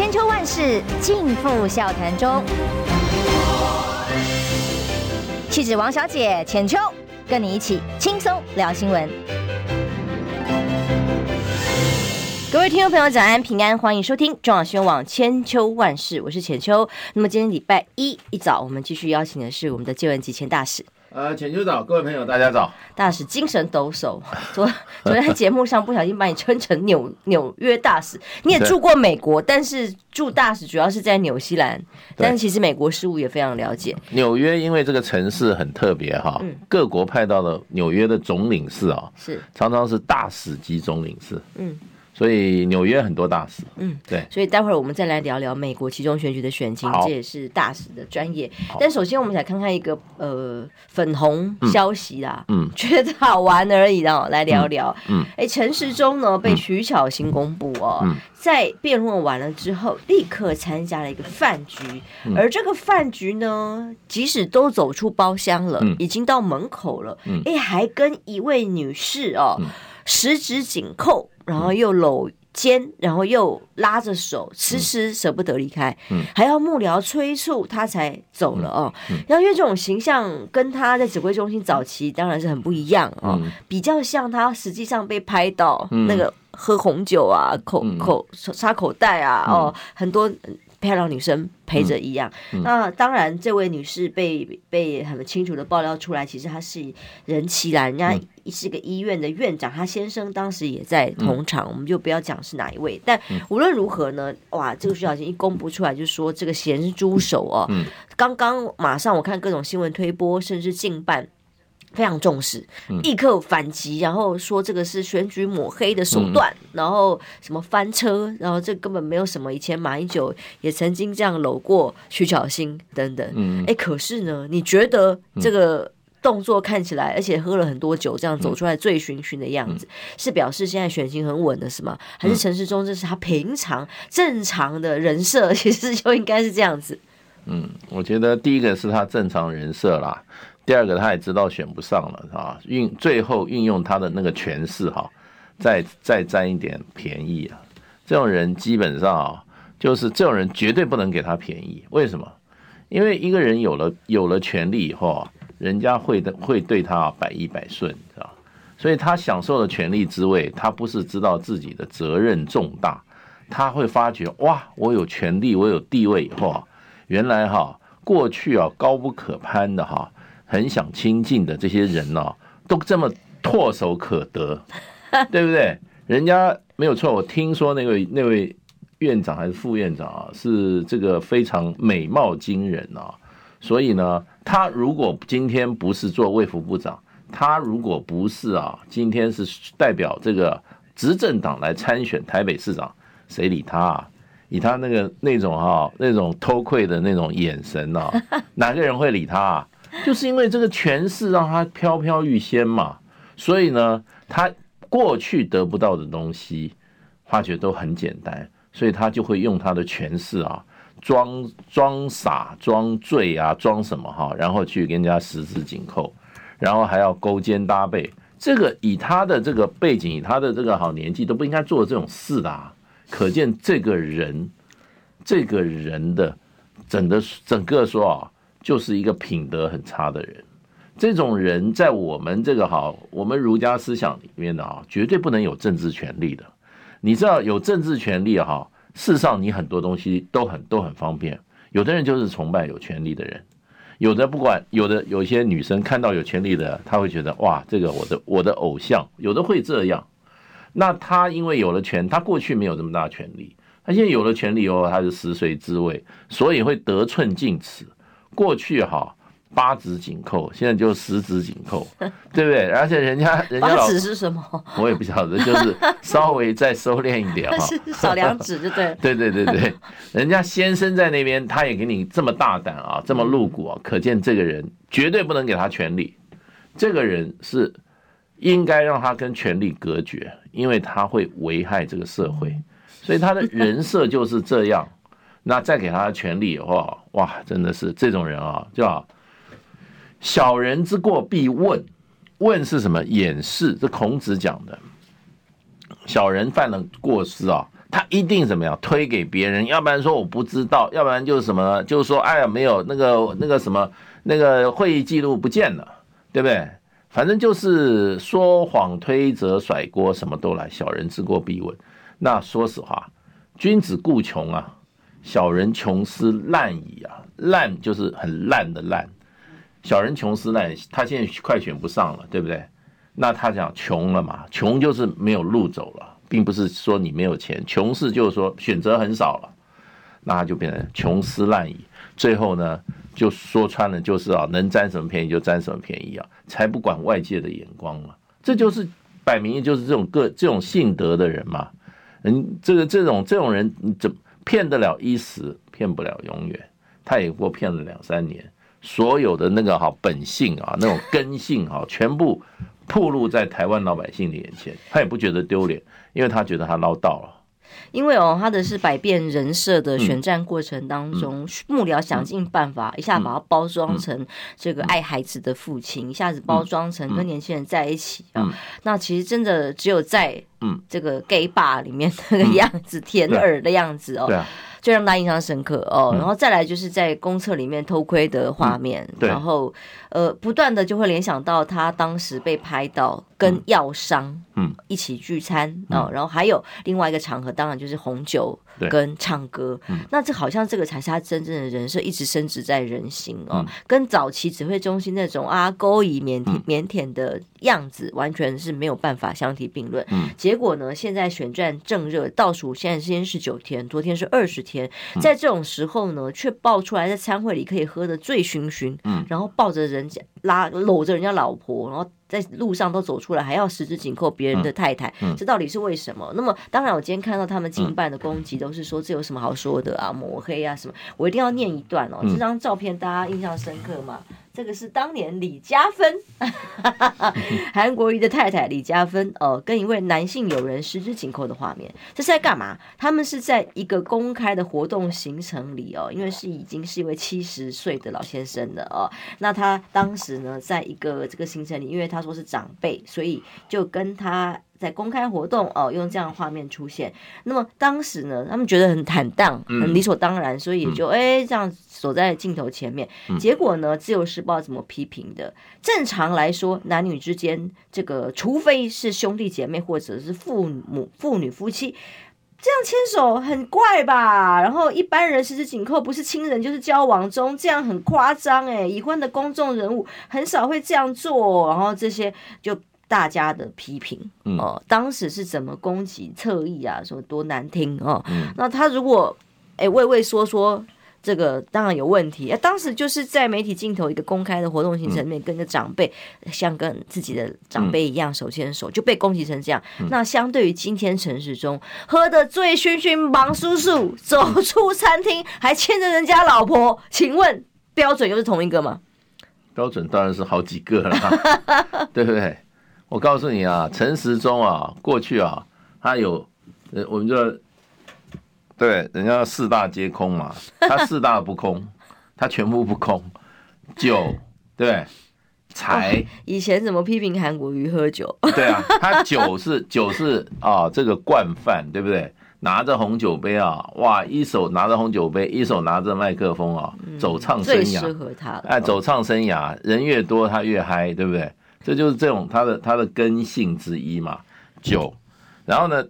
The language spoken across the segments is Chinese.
千秋万世尽付笑谈中。气质王小姐浅秋，跟你一起轻松聊新闻。各位听众朋友，早安平安，欢迎收听中广新闻网千秋万世，我是浅秋。那么今天礼拜一一早，我们继续邀请的是我们的介文集前大使。呃，浅秋早，各位朋友，大家早。大使精神抖擞，昨昨天在节目上不小心把你称成纽纽约大使。你也住过美国，但是住大使主要是在纽西兰，但其实美国事务也非常了解。纽约因为这个城市很特别哈，嗯、各国派到了纽约的总领事啊，是常常是大使级总领事，嗯。所以纽约很多大使，嗯，对，所以待会儿我们再来聊聊美国其中选举的选情，这也是大使的专业。但首先我们想看看一个呃粉红消息啦，嗯，觉得好玩而已哦，来聊聊，嗯，哎，陈时中呢被徐巧芯公布哦，在辩论完了之后，立刻参加了一个饭局，而这个饭局呢，即使都走出包厢了，已经到门口了，哎，还跟一位女士哦。十指紧扣，然后又搂肩，然后又拉着手，迟迟舍不得离开，嗯、还要幕僚催促他才走了哦。然后因为这种形象跟他在指挥中心早期当然是很不一样哦，嗯、比较像他实际上被拍到那个喝红酒啊，口口插口袋啊，哦，很多。漂亮女生陪着一样，嗯。嗯、那当然，这位女士被被很清楚的爆料出来，其实她是人妻啦，人家是个医院的院长，她先生当时也在同场，嗯、我们就不要讲是哪一位。但无论如何呢，哇，这个徐巧芯一公布出来，就说这个咸猪手哦，嗯、刚刚马上我看各种新闻推播，甚至近半。非常重视，立刻反击，然后说这个是选举抹黑的手段，嗯、然后什么翻车，然后这根本没有什么。以前马英九也曾经这样搂过徐巧芯等等。嗯，哎，可是呢，你觉得这个动作看起来，而且喝了很多酒，这样走出来醉醺醺的样子，嗯、是表示现在选情很稳的是吗？还是陈世忠这是他平常正常的人设，其实就应该是这样子？嗯，我觉得第一个是他正常人设啦。第二个，他也知道选不上了啊，运最后运用他的那个权势哈，再再占一点便宜啊。这种人基本上啊，就是这种人绝对不能给他便宜。为什么？因为一个人有了有了权力以后啊，人家会的会对他百依百顺，是吧？所以他享受的权力滋味，他不是知道自己的责任重大，他会发觉哇，我有权力，我有地位以后啊，原来哈过去啊高不可攀的哈。很想亲近的这些人呢、啊，都这么唾手可得，对不对？人家没有错，我听说那位那位院长还是副院长啊，是这个非常美貌惊人啊。所以呢，他如果今天不是做卫福部长，他如果不是啊，今天是代表这个执政党来参选台北市长，谁理他啊？以他那个那种哈、啊、那种偷窥的那种眼神啊，哪个人会理他啊？就是因为这个权势让他飘飘欲仙嘛，所以呢，他过去得不到的东西，发觉都很简单，所以他就会用他的权势啊，装装傻、装醉啊，装什么哈，然后去跟人家十指紧扣，然后还要勾肩搭背。这个以他的这个背景，以他的这个好年纪，都不应该做这种事的啊。可见这个人，这个人的整个整个说啊。就是一个品德很差的人，这种人在我们这个哈，我们儒家思想里面的啊，绝对不能有政治权利的。你知道有政治权利哈，世上你很多东西都很都很方便。有的人就是崇拜有权利的人，有的不管有的有些女生看到有权利的，她会觉得哇，这个我的我的偶像，有的会这样。那他因为有了权，他过去没有这么大权利，他现在有了权利以后，他是食髓知味，所以会得寸进尺。过去哈八指紧扣，现在就十指紧扣，对不对？而且人家人家指是什么？我也不晓得，就是稍微再收敛一点哈，少两指就对。对对对对，人家先生在那边，他也给你这么大胆啊，这么露骨啊，可见这个人绝对不能给他权利。这个人是应该让他跟权力隔绝，因为他会危害这个社会，所以他的人设就是这样。那再给他的权力以后，哇，真的是这种人啊，叫小人之过必问，问是什么？掩饰，这孔子讲的。小人犯了过失啊，他一定怎么样推给别人，要不然说我不知道，要不然就是什么，就是说哎呀没有那个那个什么那个会议记录不见了，对不对？反正就是说谎、推责、甩锅，什么都来，小人之过必问。那说实话，君子固穷啊，小人穷斯滥矣啊，滥就是很烂的滥。小人穷斯滥，他现在快选不上了，对不对？那他讲穷了嘛，穷就是没有路走了，并不是说你没有钱，穷是就是说选择很少了，那他就变成穷斯滥矣。最后呢，就说穿了就是啊，能占什么便宜就占什么便宜啊，才不管外界的眼光嘛。这就是摆明就是这种个这种性德的人嘛。嗯，这个这种这种人，怎骗得了一时，骗不了永远。他也过骗了两三年。所有的那个哈本性啊，那种根性哈，全部暴露在台湾老百姓的眼前，他也不觉得丢脸，因为他觉得他捞到了。因为哦，他的是百变人设的选战过程当中，幕僚想尽办法，一下把他包装成这个爱孩子的父亲，一下子包装成跟年轻人在一起啊。那其实真的只有在嗯。这个 gay bar 里面那个样子，甜耳的样子哦。对啊。就让大家印象深刻哦，然后再来就是在公厕里面偷窥的画面，嗯、然后呃，不断的就会联想到他当时被拍到跟药商嗯。一起聚餐哦，嗯、然后还有另外一个场合，当然就是红酒跟唱歌，嗯、那这好像这个才是他真正的人设，一直升值在人心哦，嗯、跟早期指挥中心那种啊勾引腼腆腼腆的样子完全是没有办法相提并论。嗯、结果呢，现在选战正热，倒数现在时间是九天，昨天是二十天。在这种时候呢，却爆出来在餐会里可以喝得醉醺醺，嗯，然后抱着人家拉搂着人家老婆，然后在路上都走出来，还要十指紧扣别人的太太，嗯，这到底是为什么？那么，当然，我今天看到他们近半的攻击，都是说这有什么好说的啊，抹黑啊什么？我一定要念一段哦，这张照片大家印象深刻吗？这个是当年李嘉芬，韩国瑜的太太李嘉芬，呃，跟一位男性友人十指紧扣的画面，这是在干嘛？他们是在一个公开的活动行程里哦，因为是已经是一位七十岁的老先生了哦。那他当时呢，在一个这个行程里，因为他说是长辈，所以就跟他。在公开活动哦，用这样的画面出现，那么当时呢，他们觉得很坦荡，很理所当然，所以也就哎、嗯、这样走在镜头前面。嗯、结果呢，《自由时报》怎么批评的？正常来说，男女之间这个，除非是兄弟姐妹或者是父母、父女、夫妻，这样牵手很怪吧？然后一般人十指紧扣，不是亲人就是交往中，这样很夸张哎。已婚的公众人物很少会这样做，然后这些就。大家的批评哦，嗯、当时是怎么攻击侧翼啊？说多难听哦。嗯、那他如果哎畏畏缩缩，这个当然有问题。啊，当时就是在媒体镜头一个公开的活动行程里面，跟个长辈、嗯、像跟自己的长辈一样手牵手，就被攻击成这样。嗯、那相对于今天城市中喝的醉醺醺，忙叔叔走出餐厅还牵着人家老婆，请问标准又是同一个吗？标准当然是好几个了，对不对？我告诉你啊，陈时中啊，过去啊，他有，呃，我们就对，人家四大皆空嘛，他四大不空，他全部不空，酒对，财、哦。以前怎么批评韩国瑜喝酒？对啊，他酒是酒是啊，这个惯犯，对不对？拿着红酒杯啊，哇，一手拿着红酒杯，一手拿着麦克风啊，走唱生涯，最适合他。哎，走唱生涯，人越多他越嗨，对不对？这就是这种它的它的根性之一嘛，酒，然后呢，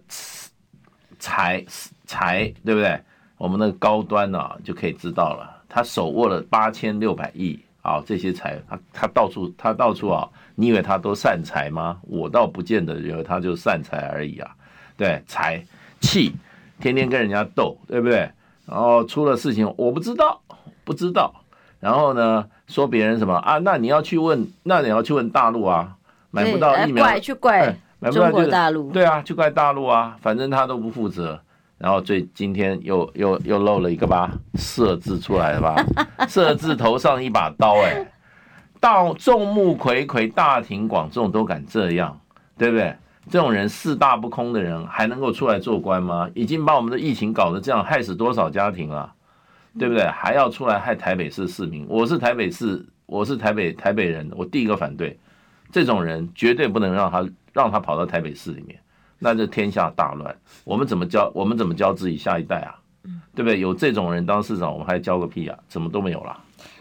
财财对不对？我们的高端呢、啊、就可以知道了，他手握了八千六百亿啊，这些财他他到处他到处啊，你以为他都善财吗？我倒不见得认为他就善财而已啊，对，财气，天天跟人家斗，对不对？然后出了事情我不知道，不知道。然后呢，说别人什么啊？那你要去问，那你要去问大陆啊，买不到疫苗，怪去怪中国大陆，对啊，去怪大陆啊，反正他都不负责。然后最今天又又又漏了一个吧，设置出来了吧？设置头上一把刀，哎，到众目睽睽，大庭广众都敢这样，对不对？这种人四大不空的人还能够出来做官吗？已经把我们的疫情搞得这样，害死多少家庭了？对不对？还要出来害台北市市民？我是台北市，我是台北台北人，我第一个反对这种人，绝对不能让他让他跑到台北市里面，那就天下大乱。我们怎么教？我们怎么教自己下一代啊？对不对？有这种人当市长，我们还教个屁啊？什么都没有啦。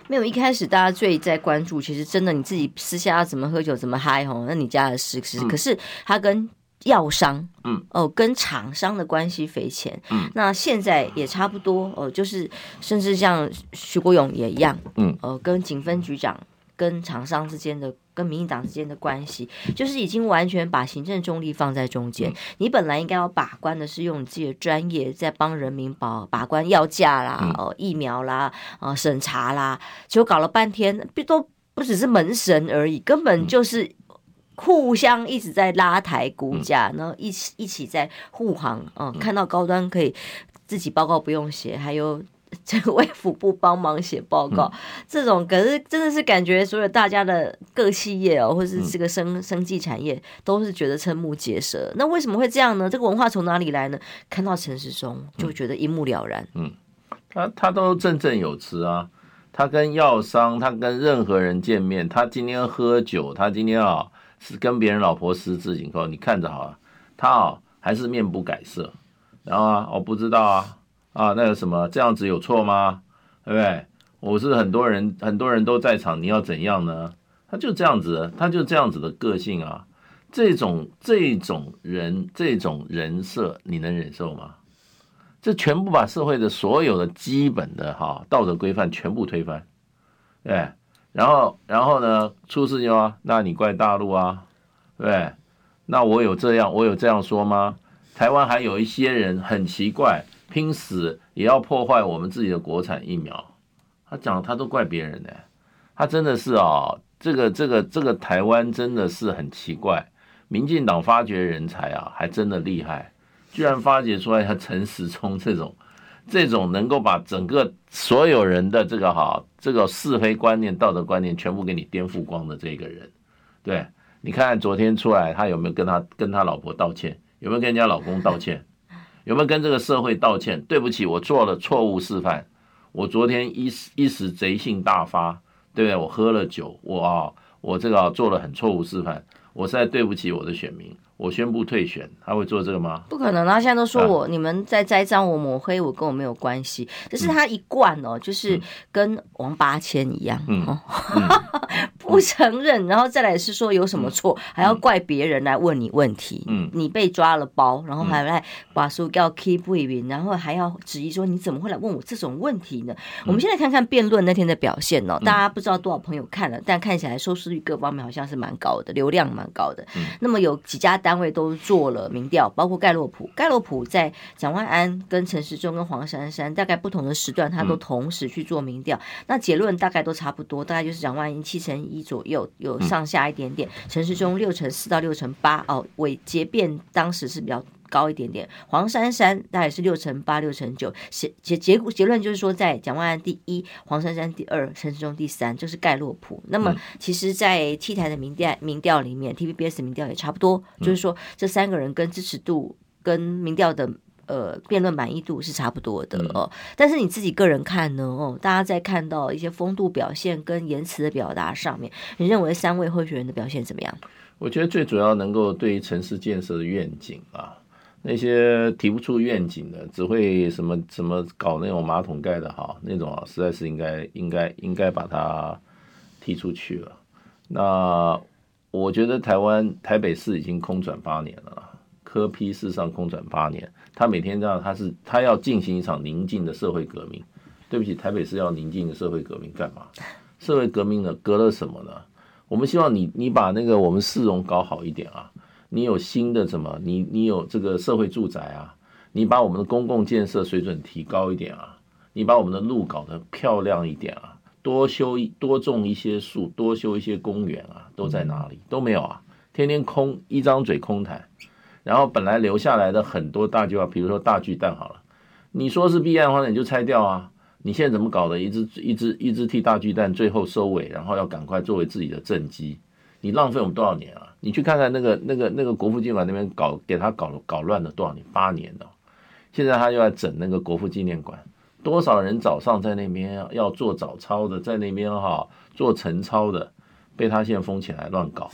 没有，一开始大家最在关注，其实真的你自己私下要怎么喝酒、怎么嗨吼，那你家的事。是，可是他跟药商，嗯，哦，跟厂商的关系匪浅。嗯，那现在也差不多，哦，就是甚至像徐国勇也一样，嗯，哦，跟警分局长。跟厂商之间的、跟民进党之间的关系，就是已经完全把行政中立放在中间。你本来应该要把关的是用你自己的专业在帮人民保把关药价啦、哦疫苗啦、啊审查啦，结果搞了半天，都不只是门神而已，根本就是互相一直在拉抬股价，然后一起一起在护航。嗯，看到高端可以自己报告不用写，还有。这个卫福部帮忙写报告，嗯、这种可是真的是感觉所有大家的各企业哦，或是这个生、嗯、生技产业都是觉得瞠目结舌。那为什么会这样呢？这个文化从哪里来呢？看到陈世忠就觉得一目了然。嗯，他他都振振有词啊，他跟药商，他跟任何人见面，他今天喝酒，他今天啊是跟别人老婆十指紧扣，你看着好了，他啊还是面不改色，然后啊我不知道啊。啊，那个什么，这样子有错吗？对不对？我是很多人，很多人都在场，你要怎样呢？他就这样子，他就这样子的个性啊。这种这种人，这种人设，你能忍受吗？这全部把社会的所有的基本的哈道德规范全部推翻，对。然后，然后呢，出事情啊，那你怪大陆啊，对？那我有这样，我有这样说吗？台湾还有一些人很奇怪。拼死也要破坏我们自己的国产疫苗，他讲他都怪别人呢，他真的是啊、哦，这个这个这个台湾真的是很奇怪，民进党发掘人才啊，还真的厉害，居然发掘出来像陈时中这种这种能够把整个所有人的这个哈这个是非观念、道德观念全部给你颠覆光的这个人，对，你看昨天出来他有没有跟他跟他老婆道歉，有没有跟人家老公道歉？有没有跟这个社会道歉？对不起，我做了错误示范。我昨天一时一时贼性大发，对不对？我喝了酒，我啊，我这个做了很错误示范。我实在对不起我的选民，我宣布退选。他会做这个吗？不可能，他现在都说我、啊、你们在栽赃我抹黑我，跟我没有关系。这是他一贯哦，就是跟王八千一样，嗯哦嗯、不承认，然后再来是说有什么错，嗯、还要怪别人来问你问题。嗯，你被抓了包，然后还来把书要 keep 不平，然后还要质疑说你怎么会来问我这种问题呢？嗯、我们现在看看辩论那天的表现哦，大家不知道多少朋友看了，但看起来收视率各方面好像是蛮高的，流量蛮。蛮高的，那么有几家单位都做了民调，包括盖洛普。盖洛普在蒋万安、跟陈时中、跟黄珊珊大概不同的时段，他都同时去做民调，那结论大概都差不多，大概就是蒋万安七成一左右，有上下一点点，陈时中六成四到六成八哦，尾结变当时是比较。高一点点，黄珊珊大概是六成八、六成九。结结结结论就是说，在蒋万安第一，黄珊珊第二，陈时中第三，就是盖洛普。那么，其实，在 T 台的民调民调里面，TVBS 民调也差不多，就是说这三个人跟支持度跟民调的呃辩论满意度是差不多的哦。但是你自己个人看呢？哦，大家在看到一些风度表现跟言辞的表达上面，你认为三位候选人的表现怎么样？我觉得最主要能够对于城市建设的愿景啊。那些提不出愿景的，只会什么什么搞那种马桶盖的哈，那种啊，实在是应该应该应该把它踢出去了。那我觉得台湾台北市已经空转八年了，科批事实上空转八年，他每天这样，他是他要进行一场宁静的社会革命。对不起，台北市要宁静的社会革命干嘛？社会革命呢，革了什么呢？我们希望你你把那个我们市容搞好一点啊。你有新的什么？你你有这个社会住宅啊？你把我们的公共建设水准提高一点啊？你把我们的路搞得漂亮一点啊？多修多种一些树，多修一些公园啊？都在哪里？都没有啊！天天空一张嘴空谈，然后本来留下来的很多大计划，比如说大巨蛋好了，你说是弊案的话，你就拆掉啊！你现在怎么搞的？一直一直一直替大巨蛋最后收尾，然后要赶快作为自己的政绩，你浪费我们多少年啊？你去看看那个、那个、那个国父纪念馆那边搞，给他搞搞乱了多少年？八年了。现在他又要整那个国父纪念馆，多少人早上在那边要做早操的，在那边哈做晨操的，被他现在封起来乱搞。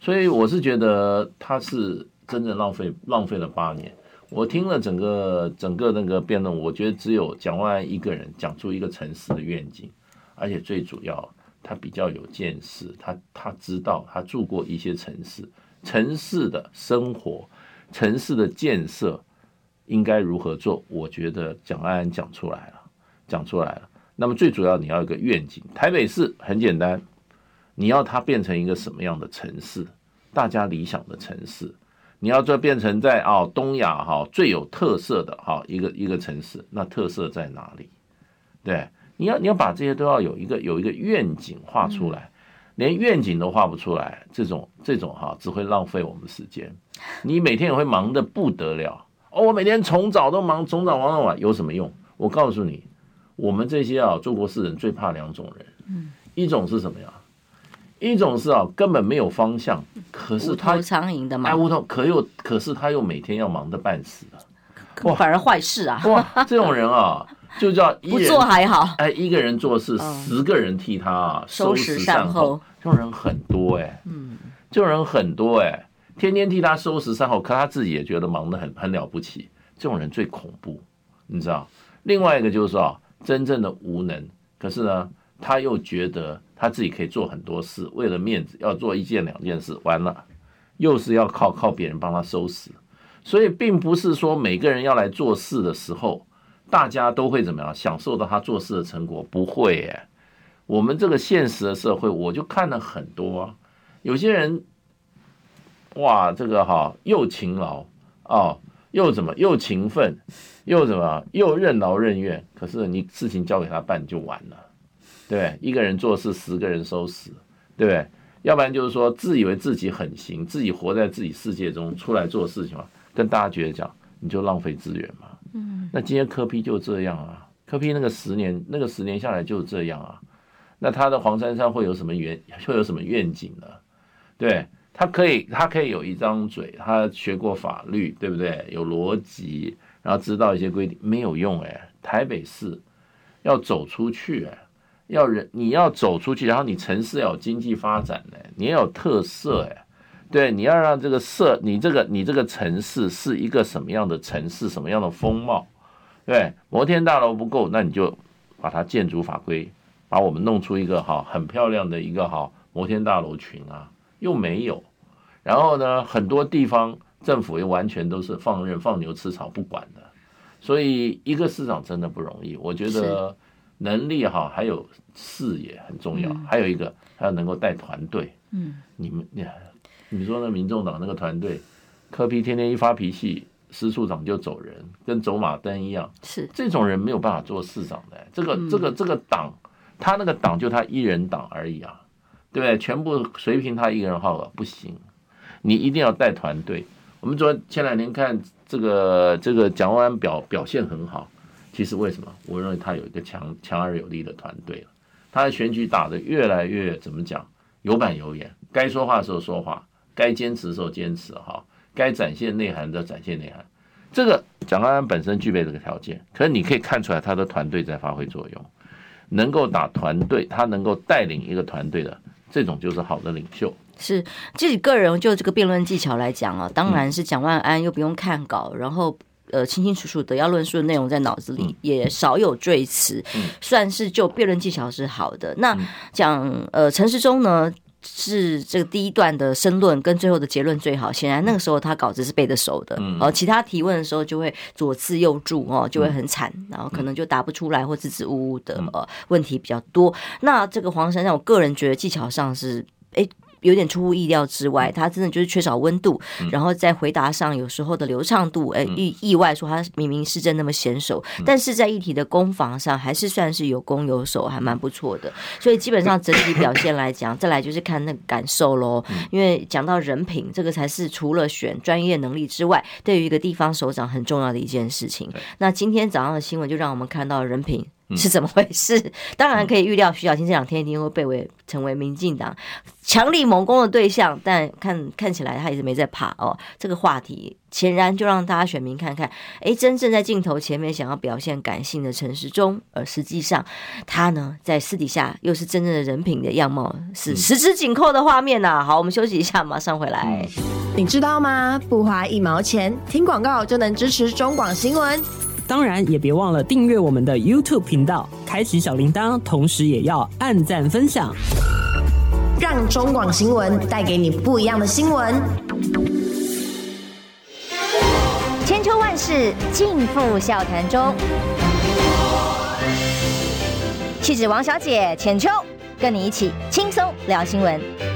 所以我是觉得他是真正浪费浪费了八年。我听了整个整个那个辩论，我觉得只有蒋万安一个人讲出一个城市的愿景，而且最主要他比较有见识，他他知道他住过一些城市，城市的生活，城市的建设应该如何做？我觉得蒋万安讲出来了，讲出来了。那么最主要你要有一个愿景，台北市很简单，你要它变成一个什么样的城市？大家理想的城市。你要这变成在啊东亚哈最有特色的哈一个一个城市，那特色在哪里？对，你要你要把这些都要有一个有一个愿景画出来，连愿景都画不出来，这种这种哈只会浪费我们时间。你每天也会忙得不得了哦，我每天从早都忙，从早忙到晚，有什么用？我告诉你，我们这些啊做过事人最怕两种人，一种是什么呀？一种是啊，根本没有方向，可是他苍蝇的嘛，哎，无头，可又可是他又每天要忙得半死啊，哇。反而坏事啊！哇，这种人啊，就叫一不做还好，哎，一个人做事，十个人替他啊收拾善后，这种人很多哎，嗯，这种人很多哎，天天替他收拾善后，可他自己也觉得忙得很很了不起，这种人最恐怖，你知道？另外一个就是说啊，真正的无能，可是呢，他又觉得。他自己可以做很多事，为了面子要做一件两件事，完了又是要靠靠别人帮他收拾，所以并不是说每个人要来做事的时候，大家都会怎么样享受到他做事的成果，不会耶。我们这个现实的社会，我就看了很多，有些人，哇，这个哈又勤劳哦，又怎么又勤奋，又怎么又任劳任怨，可是你事情交给他办就完了。对，一个人做事，十个人收拾，对不对？要不然就是说，自以为自己很行，自己活在自己世界中出来做事情嘛，跟大家觉得讲，你就浪费资源嘛。嗯，那今天柯批就这样啊，柯批那个十年，那个十年下来就这样啊。那他的黄珊珊会有什么愿，会有什么愿景呢？对，他可以，他可以有一张嘴，他学过法律，对不对？有逻辑，然后知道一些规定，没有用哎。台北市要走出去哎。要人，你要走出去，然后你城市要有经济发展呢，你要有特色哎，对，你要让这个社，你这个你这个城市是一个什么样的城市，什么样的风貌？对，摩天大楼不够，那你就把它建筑法规，把我们弄出一个好很漂亮的一个好摩天大楼群啊，又没有，然后呢，很多地方政府又完全都是放任放牛吃草不管的，所以一个市长真的不容易，我觉得。能力好，还有视野很重要，还有一个还要能够带团队。嗯，你们你你说那民众党那个团队，柯 P 天天一发脾气，司处长就走人，跟走马灯一样。是这种人没有办法做市长的。这个这个这个党，他那个党就他一人党而已啊，对不对？全部随凭他一个人号啊不行，你一定要带团队。我们昨前两天看这个这个蒋万安表表现很好。其实为什么？我认为他有一个强强而有力的团队。他的选举打得越来越怎么讲？有板有眼，该说话的时候说话，该坚持的时候坚持哈，该展现内涵的展现内涵。这个蒋万安本身具备这个条件，可是你可以看出来他的团队在发挥作用，能够打团队，他能够带领一个团队的这种就是好的领袖。是自己个人就这个辩论技巧来讲啊，当然是蒋万安又不用看稿，然后。呃，清清楚楚的要论述的内容在脑子里，嗯、也少有赘词，嗯、算是就辩论技巧是好的。那讲呃陈时中呢，是这个第一段的申论跟最后的结论最好。显然那个时候他稿子是背得熟的，嗯、而其他提问的时候就会左刺右助哦，就会很惨，嗯、然后可能就答不出来或支支吾吾的呃问题比较多。那这个黄珊珊，我个人觉得技巧上是哎。有点出乎意料之外，他真的就是缺少温度，嗯、然后在回答上有时候的流畅度，哎、嗯，意意外说他明明是真那么娴熟，嗯、但是在议题的攻防上还是算是有攻有守，还蛮不错的。所以基本上整体表现来讲，再来就是看那个感受喽。因为讲到人品，这个才是除了选专业能力之外，对于一个地方首长很重要的一件事情。那今天早上的新闻就让我们看到人品。是怎么回事？嗯、当然可以预料，徐小青这两天一定会被为成为民进党强力猛攻的对象，但看看起来他一直没在怕哦。这个话题显然就让大家选民看看，哎，真正在镜头前面想要表现感性的陈时中，而实际上他呢，在私底下又是真正的人品的样貌，是十指紧扣的画面呐、啊。好，我们休息一下，马上回来。你知道吗？不花一毛钱，听广告就能支持中广新闻。当然，也别忘了订阅我们的 YouTube 频道，开启小铃铛，同时也要按赞分享，让中广新闻带给你不一样的新闻。千秋万世尽付笑谈中，气质王小姐浅秋，跟你一起轻松聊新闻。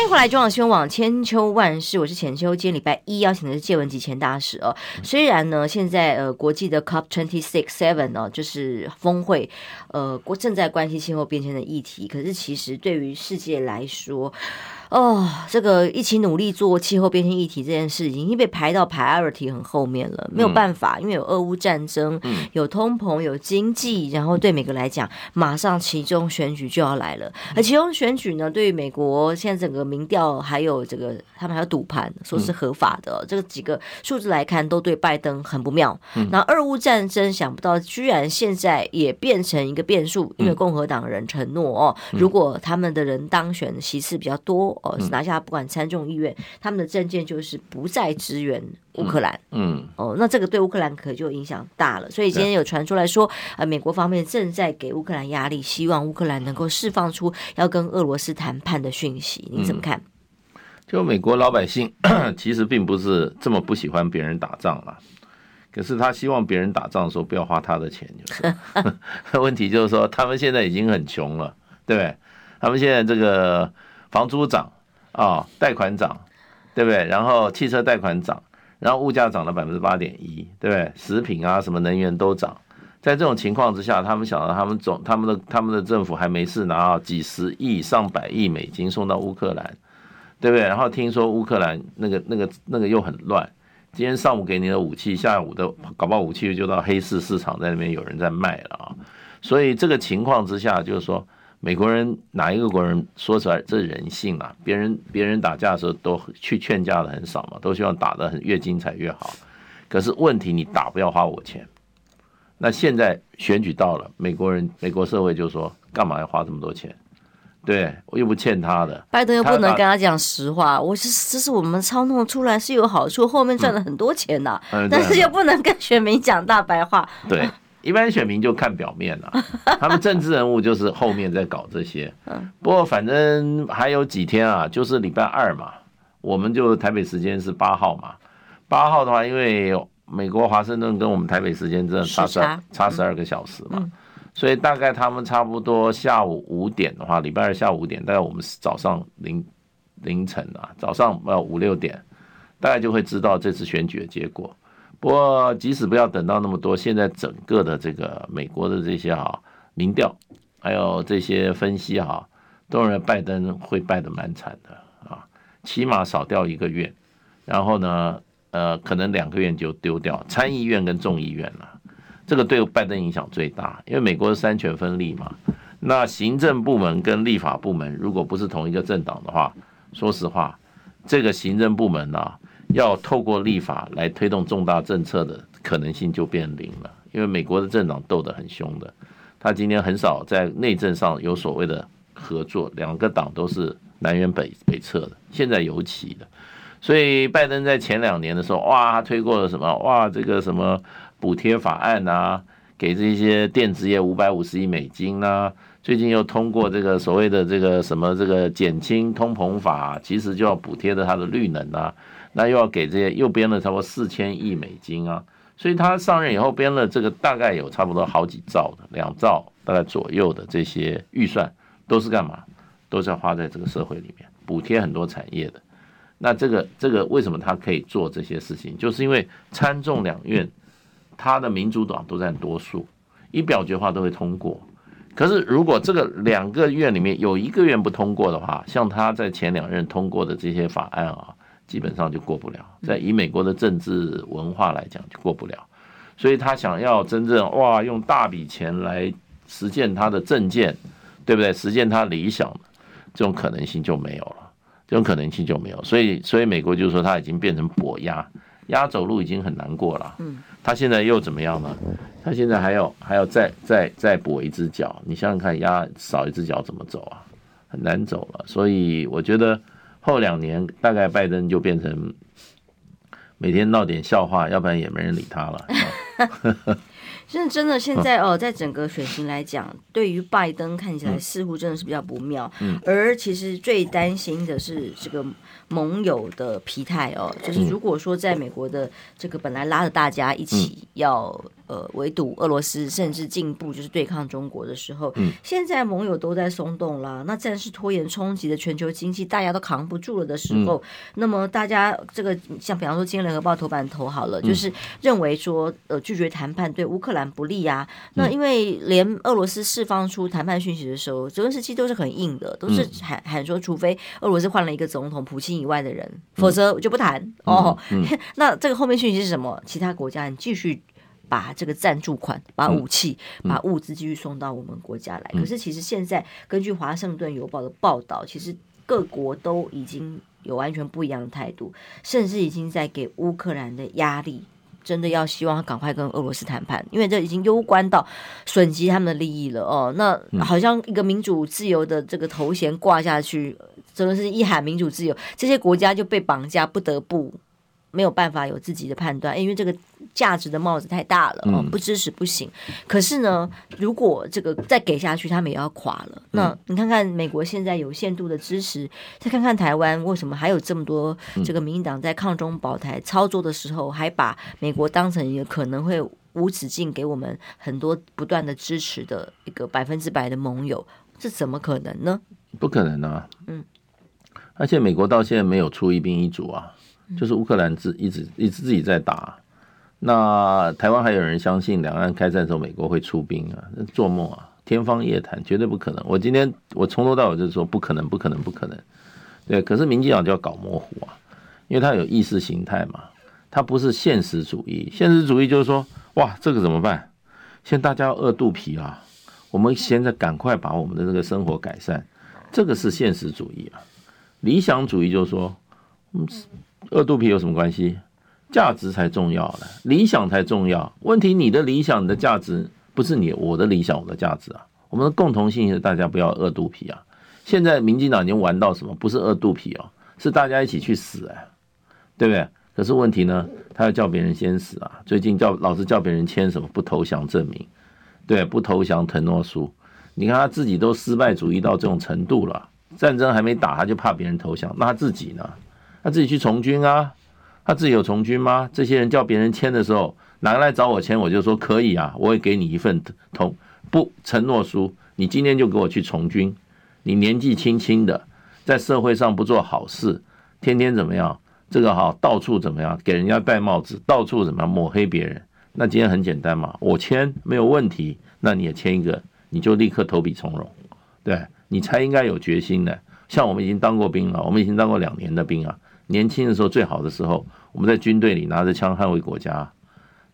欢迎回来，中广新闻网千秋万世，我是浅秋。今天礼拜一邀请的是介文吉前大使哦。虽然呢，现在呃国际的 COP twenty six seven 呢，就是峰会，呃国正在关心气候变迁的议题，可是其实对于世界来说，哦，这个一起努力做气候变迁议题这件事已经被排到 priority 很后面了，没有办法，因为有俄乌战争，有通膨，有经济，然后对美国来讲，马上其中选举就要来了。而其中选举呢，对于美国现在整个民调还有这个他们还有赌盘，说是合法的，这个几个数字来看，都对拜登很不妙。那俄乌战争，想不到居然现在也变成一个变数，因为共和党人承诺哦，如果他们的人当选席次比较多。哦，拿下不管参众议院，他们的政见就是不再支援乌克兰。嗯，哦，那这个对乌克兰可就影响大了。所以今天有传出来说，呃，美国方面正在给乌克兰压力，希望乌克兰能够释放出要跟俄罗斯谈判的讯息。你怎么看？就美国老百姓 其实并不是这么不喜欢别人打仗了，可是他希望别人打仗的时候不要花他的钱，就是 问题就是说他们现在已经很穷了，对不对？他们现在这个。房租涨啊，贷款涨，对不对？然后汽车贷款涨，然后物价涨了百分之八点一，对不对？食品啊，什么能源都涨。在这种情况之下，他们想到他们总他们的他们的政府还没事拿几十亿、上百亿美金送到乌克兰，对不对？然后听说乌克兰那个那个那个又很乱，今天上午给你的武器，下午的搞不好武器就到黑市市场在那边有人在卖了啊。所以这个情况之下，就是说。美国人哪一个国人说出来这是人性啊？别人别人打架的时候都去劝架的很少嘛，都希望打得很越精彩越好。可是问题你打不要花我钱。那现在选举到了，美国人美国社会就说干嘛要花这么多钱？对我又不欠他的。拜登又不能跟他讲实话，我是这是我们操弄出来是有好处，后面赚了很多钱呐、啊。嗯、但是又不能跟选民讲大白话。对。一般选民就看表面了，他们政治人物就是后面在搞这些。不过反正还有几天啊，就是礼拜二嘛，我们就台北时间是八号嘛。八号的话，因为美国华盛顿跟我们台北时间真的差十差十二个小时嘛，所以大概他们差不多下午五点的话，礼拜二下午五点，大概我们早上凌凌晨啊，早上呃五六点，大概就会知道这次选举的结果。不过，即使不要等到那么多，现在整个的这个美国的这些哈民调，还有这些分析哈，都认为拜登会败得蛮惨的啊，起码少掉一个月，然后呢，呃，可能两个月就丢掉，参议院跟众议院了，这个对拜登影响最大，因为美国是三权分立嘛，那行政部门跟立法部门如果不是同一个政党的话，说实话，这个行政部门呢。要透过立法来推动重大政策的可能性就变零了，因为美国的政党斗得很凶的，他今天很少在内政上有所谓的合作，两个党都是南辕北北辙的，现在尤其的，所以拜登在前两年的时候，哇，他推过了什么？哇，这个什么补贴法案啊，给这些电子业五百五十亿美金啊，最近又通过这个所谓的这个什么这个减轻通膨法，其实就要补贴的他的绿能啊。那又要给这些，又编了差不多四千亿美金啊，所以他上任以后编了这个大概有差不多好几兆的，两兆大概左右的这些预算，都是干嘛？都是要花在这个社会里面，补贴很多产业的。那这个这个为什么他可以做这些事情？就是因为参众两院他的民主党都占多数，一表决话都会通过。可是如果这个两个院里面有一个院不通过的话，像他在前两任通过的这些法案啊。基本上就过不了，在以美国的政治文化来讲就过不了，所以他想要真正哇用大笔钱来实现他的政见，对不对？实现他理想，这种可能性就没有了，这种可能性就没有。所以，所以美国就是说他已经变成跛鸭，鸭走路已经很难过了。嗯，他现在又怎么样呢？他现在还要还要再再再跛一只脚，你想想看，鸭少一只脚怎么走啊？很难走了。所以我觉得。后两年大概拜登就变成每天闹点笑话，要不然也没人理他了。现在 真的现在 哦，在整个选情来讲，对于拜登看起来似乎真的是比较不妙。嗯，而其实最担心的是这个盟友的疲态哦，就是如果说在美国的这个本来拉着大家一起要。呃，围堵俄罗斯，甚至进步就是对抗中国的时候，嗯，现在盟友都在松动啦。那战事拖延冲击的全球经济，大家都扛不住了的时候，嗯、那么大家这个像比方说，今天联合报头版头好了，嗯、就是认为说，呃，拒绝谈判对乌克兰不利啊。嗯、那因为连俄罗斯释放出谈判讯息的时候，泽连斯基都是很硬的，都是喊喊说，除非俄罗斯换了一个总统，普京以外的人，嗯、否则我就不谈、嗯、哦。嗯、那这个后面讯息是什么？其他国家你继续。把这个赞助款、把武器、嗯、把物资继续送到我们国家来。嗯、可是，其实现在根据《华盛顿邮报》的报道，其实各国都已经有完全不一样的态度，甚至已经在给乌克兰的压力，真的要希望他赶快跟俄罗斯谈判，因为这已经攸关到损及他们的利益了哦。那好像一个民主自由的这个头衔挂下去，真的是一喊民主自由，这些国家就被绑架，不得不。没有办法有自己的判断，因为这个价值的帽子太大了，嗯，不支持不行。可是呢，如果这个再给下去，他们也要垮了。那你看看美国现在有限度的支持，再看看台湾，为什么还有这么多这个民进党在抗中保台操作的时候，还把美国当成一个可能会无止境给我们很多不断的支持的一个百分之百的盟友，这怎么可能呢？不可能啊！嗯，而且美国到现在没有出一兵一卒啊。就是乌克兰自一直一直自己在打，那台湾还有人相信两岸开战的时候美国会出兵啊？做梦啊！天方夜谭，绝对不可能。我今天我从头到尾就是说不可能，不可能，不可能。对，可是民进党就要搞模糊啊，因为他有意识形态嘛，他不是现实主义。现实主义就是说，哇，这个怎么办？现在大家要饿肚皮啊，我们现在赶快把我们的这个生活改善，这个是现实主义啊。理想主义就是说，嗯。饿肚皮有什么关系？价值才重要呢，理想才重要。问题，你的理想、你的价值不是你我的理想、我的价值啊。我们的共同性是大家不要饿肚皮啊。现在民进党已经玩到什么？不是饿肚皮哦，是大家一起去死哎，对不对？可是问题呢，他要叫别人先死啊。最近叫老是叫别人签什么不投降证明，对，不投降承诺书。你看他自己都失败主义到这种程度了，战争还没打他就怕别人投降，那他自己呢？他自己去从军啊，他自己有从军吗？这些人叫别人签的时候，哪个来找我签，我就说可以啊，我会给你一份同不承诺书。你今天就给我去从军，你年纪轻轻的，在社会上不做好事，天天怎么样？这个哈，到处怎么样？给人家戴帽子，到处怎么样抹黑别人？那今天很简单嘛，我签没有问题，那你也签一个，你就立刻投笔从戎，对，你才应该有决心的。像我们已经当过兵了，我们已经当过两年的兵啊。年轻的时候最好的时候，我们在军队里拿着枪捍卫国家，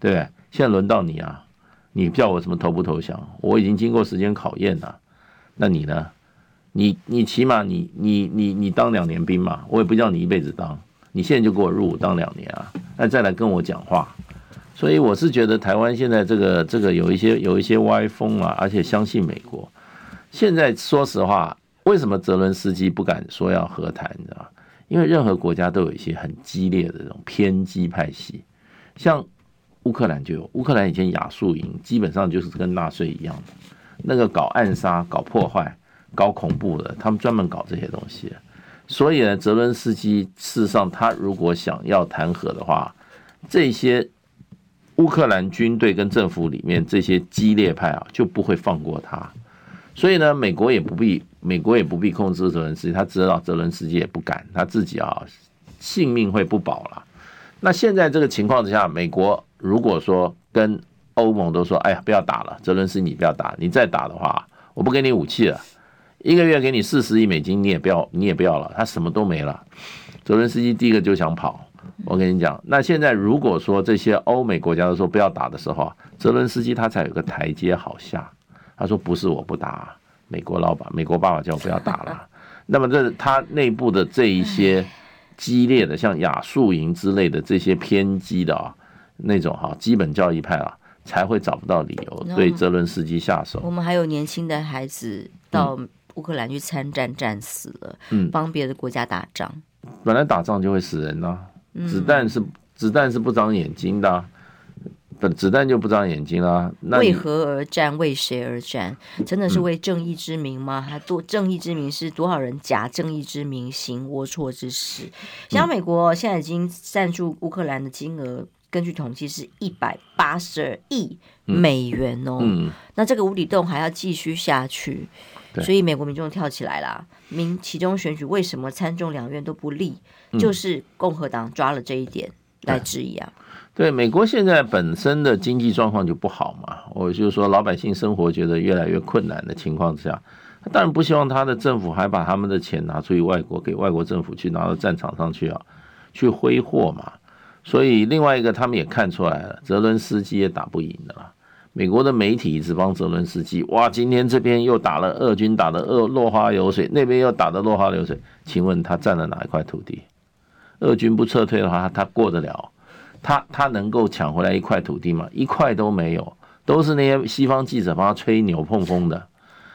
对不对？现在轮到你啊，你叫我什么投不投降？我已经经过时间考验了，那你呢？你你起码你你你你当两年兵嘛，我也不叫你一辈子当，你现在就给我入伍当两年啊，那再来跟我讲话。所以我是觉得台湾现在这个这个有一些有一些歪风啊，而且相信美国。现在说实话，为什么泽伦斯基不敢说要和谈？你知道？因为任何国家都有一些很激烈的这种偏激派系，像乌克兰就有。乌克兰以前亚速营基本上就是跟纳粹一样的，那个搞暗杀、搞破坏、搞恐怖的，他们专门搞这些东西。所以呢，泽伦斯基事实上他如果想要谈和的话，这些乌克兰军队跟政府里面这些激烈派啊，就不会放过他。所以呢，美国也不必，美国也不必控制泽伦斯基，他知道泽伦斯基也不敢，他自己啊，性命会不保了。那现在这个情况之下，美国如果说跟欧盟都说，哎呀，不要打了，泽伦斯基你不要打，你再打的话，我不给你武器了，一个月给你四十亿美金，你也不要，你也不要了，他什么都没了。泽伦斯基第一个就想跑，我跟你讲，那现在如果说这些欧美国家都说不要打的时候，泽伦斯基他才有个台阶好下。他说不是我不打，美国老板、美国爸爸叫我不要打了。那么这他内部的这一些激烈的，像亚速营之类的这些偏激的啊，那种哈基本教义派啊，才会找不到理由对泽伦斯基下手。我们还有年轻的孩子到乌克兰去参战，战死了，嗯，帮别的国家打仗。本来打仗就会死人呐，子弹是子弹是不长眼睛的。子子弹就不长眼睛啦。那为何而战？为谁而战？真的是为正义之名吗？还多正义之名是多少人假正义之名行龌龊之事？像美国现在已经赞助乌克兰的金额，根据统计是一百八十二亿美元哦。嗯，那这个无底洞还要继续下去，所以美国民众跳起来啦。民其中选举为什么参众两院都不利？就是共和党抓了这一点来质疑啊。对，美国现在本身的经济状况就不好嘛，我就说老百姓生活觉得越来越困难的情况之下，他当然不希望他的政府还把他们的钱拿出去外国，给外国政府去拿到战场上去啊，去挥霍嘛。所以另外一个他们也看出来了，泽伦斯基也打不赢的啦。美国的媒体一直帮泽伦斯基，哇，今天这边又打了俄军打的落落花流水，那边又打的落花流水，请问他占了哪一块土地？俄军不撤退的话，他过得了？他他能够抢回来一块土地吗？一块都没有，都是那些西方记者帮他吹牛碰风的。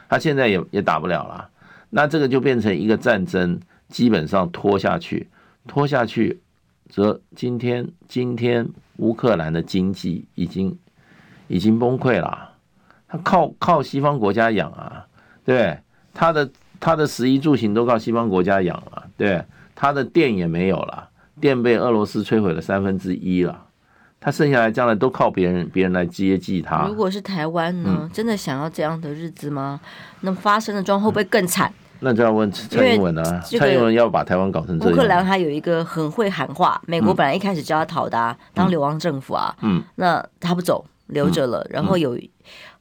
他现在也也打不了了，那这个就变成一个战争，基本上拖下去，拖下去，则今天今天乌克兰的经济已经已经崩溃了，他靠靠西方国家养啊，对，他的他的食衣住行都靠西方国家养了，对，他的电也没有了。电被俄罗斯摧毁了三分之一了，他剩下来将来都靠别人，别人来接济他。如果是台湾呢？嗯、真的想要这样的日子吗？那发生的状况会不会更惨？那就要问蔡英文啊，蔡英文要把台湾搞成这样。乌克兰还有一个很会喊话，美国本来一开始叫他讨的、啊，嗯、当流亡政府啊，嗯，那他不走，留着了，嗯、然后有。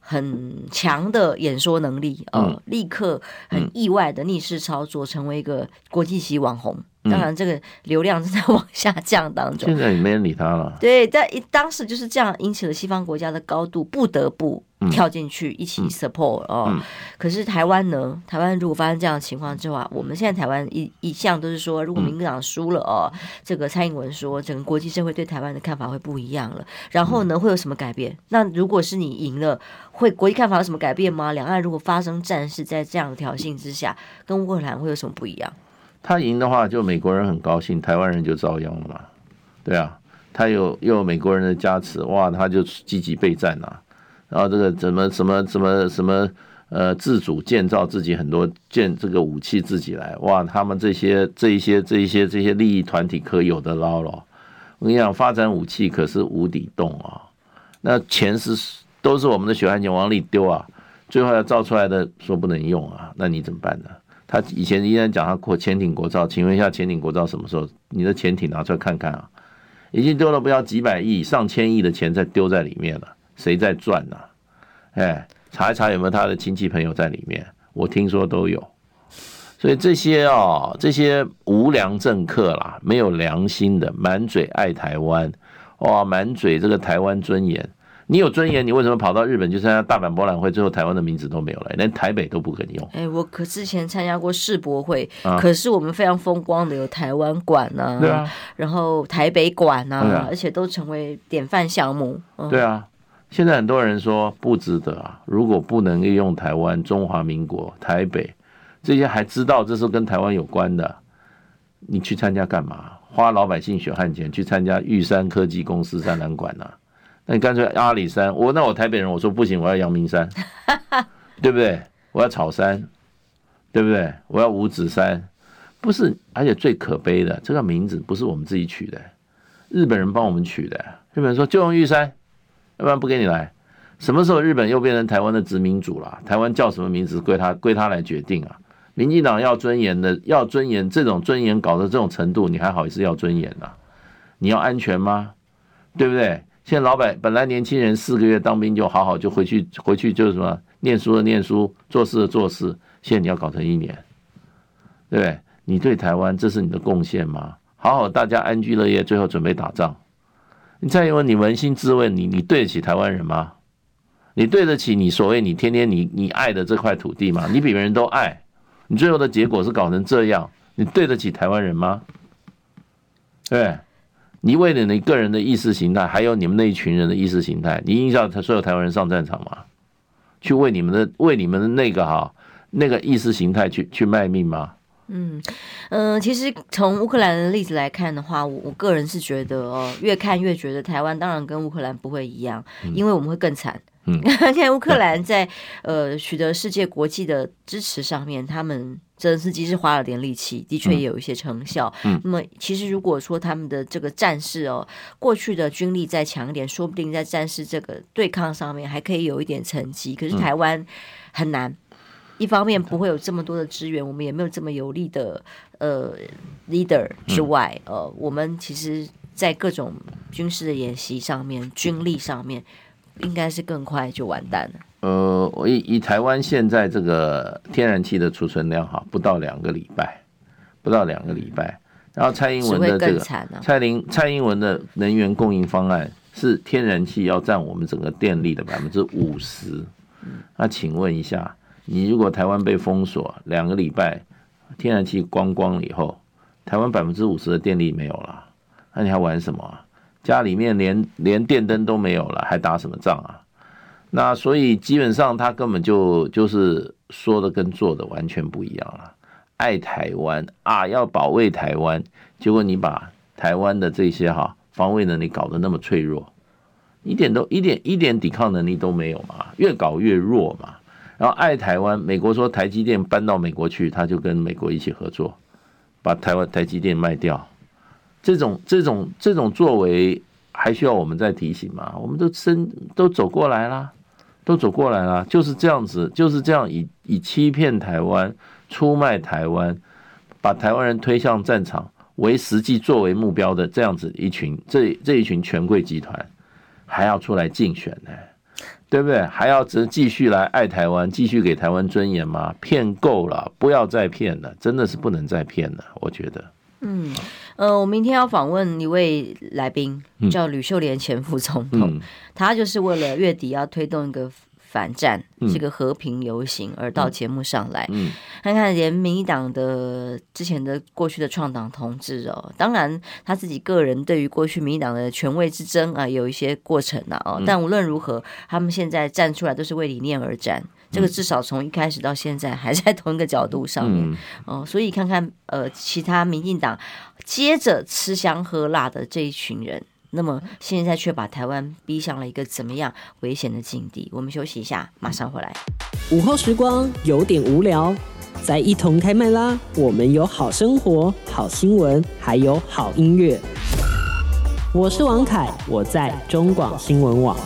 很强的演说能力，呃、嗯，立刻很意外的逆势操作，成为一个国际级网红。当然，这个流量正在往下降当中。现在也没人理他了。对，但当时就是这样，引起了西方国家的高度，不得不跳进去一起 support 哦。嗯嗯、可是台湾呢？台湾如果发生这样的情况之后，我们现在台湾一一向都是说，如果民进党输了哦，嗯、这个蔡英文说，整个国际社会对台湾的看法会不一样了。然后呢，会有什么改变？那如果是你赢了，会国际看法有什么改变吗？两岸如果发生战事，在这样的挑衅之下，跟乌克兰会有什么不一样？他赢的话，就美国人很高兴，台湾人就遭殃了嘛。对啊，他有又有美国人的加持，哇，他就积极备战呐、啊。然后这个怎么什么什么什么呃，自主建造自己很多建这个武器自己来，哇，他们这些这一些这一些这些利益团体可有的捞了。我跟你讲，发展武器可是无底洞啊。那钱是都是我们的血汗钱往里丢啊，最后要造出来的说不能用啊，那你怎么办呢？他以前依然讲他扩潜艇国造，请问一下潜艇国造什么时候？你的潜艇拿出来看看啊！已经丢了不要几百亿、上千亿的钱在丢在里面了，谁在赚呢？哎，查一查有没有他的亲戚朋友在里面？我听说都有。所以这些啊，这些无良政客啦，没有良心的，满嘴爱台湾，哇，满嘴这个台湾尊严。你有尊严，你为什么跑到日本去参加大阪博览会？最后台湾的名字都没有了，连台北都不肯用。哎，我可之前参加过世博会，啊、可是我们非常风光的有台湾馆呐，对啊，然后台北馆呐，啊、而且都成为典范项目。嗯、对啊，现在很多人说不值得啊，如果不能利用台湾、中华民国、台北这些，还知道这是跟台湾有关的，你去参加干嘛？花老百姓血汗钱去参加玉山科技公司展览馆呐？那你干脆阿里山，我那我台北人，我说不行，我要阳明山，对不对？我要草山，对不对？我要五指山，不是，而且最可悲的，这个名字不是我们自己取的，日本人帮我们取的。日本人说就用玉山，要不然不给你来。什么时候日本又变成台湾的殖民主了？台湾叫什么名字归他归他来决定啊？民进党要尊严的，要尊严，这种尊严搞到这种程度，你还好意思要尊严呢？你要安全吗？对不对？现在老板本来年轻人四个月当兵就好好就回去回去就是什么念书的念书做事的做事，现在你要搞成一年，对不对？你对台湾这是你的贡献吗？好好大家安居乐业，最后准备打仗。你蔡英文，你扪心自问，你你对得起台湾人吗？你对得起你所谓你天天你你爱的这块土地吗？你比别人都爱，你最后的结果是搞成这样，你对得起台湾人吗？对，你为了你个人的意识形态，还有你们那一群人的意识形态，你应该要所有台湾人上战场吗？去为你们的为你们的那个哈那个意识形态去去卖命吗？嗯嗯、呃，其实从乌克兰的例子来看的话，我我个人是觉得哦，越看越觉得台湾当然跟乌克兰不会一样，因为我们会更惨。嗯，现在乌克兰在呃取得世界国际的支持上面，他们泽连斯基是花了点力气，的确也有一些成效。嗯，那么其实如果说他们的这个战士哦，过去的军力再强一点，说不定在战士这个对抗上面还可以有一点成绩。可是台湾很难，一方面不会有这么多的资源，我们也没有这么有力的呃 leader 之外，呃，我们其实在各种军事的演习上面，军力上面。应该是更快就完蛋了。呃，我以以台湾现在这个天然气的储存量哈，不到两个礼拜，不到两个礼拜。然后蔡英文的这个蔡林蔡英文的能源供应方案是天然气要占我们整个电力的百分之五十。那请问一下，你如果台湾被封锁两个礼拜，天然气光光了以后，台湾百分之五十的电力没有了，那你还玩什么啊？家里面连连电灯都没有了，还打什么仗啊？那所以基本上他根本就就是说的跟做的完全不一样了。爱台湾啊，要保卫台湾，结果你把台湾的这些哈防卫能力搞得那么脆弱，一点都一点一点抵抗能力都没有嘛，越搞越弱嘛。然后爱台湾，美国说台积电搬到美国去，他就跟美国一起合作，把台湾台积电卖掉。这种这种这种作为还需要我们再提醒吗？我们都生都走过来啦，都走过来啦，就是这样子，就是这样以以欺骗台湾、出卖台湾、把台湾人推向战场为实际作为目标的这样子一群这这一群权贵集团，还要出来竞选呢，对不对？还要只继续来爱台湾，继续给台湾尊严吗？骗够了，不要再骗了，真的是不能再骗了，我觉得。嗯，呃，我明天要访问一位来宾，叫吕秀莲前副总统，嗯、他就是为了月底要推动一个反战、这个和平游行而到节目上来，看看连民进党的之前的过去的创党同志哦，当然他自己个人对于过去民进党的权位之争啊，有一些过程啊，哦，但无论如何，他们现在站出来都是为理念而战。这个至少从一开始到现在还在同一个角度上面，哦，所以看看呃，其他民进党接着吃香喝辣的这一群人，那么现在却把台湾逼向了一个怎么样危险的境地？我们休息一下，马上回来。午后时光有点无聊，再一同开麦啦！我们有好生活、好新闻，还有好音乐。我是王凯，我在中广新闻网。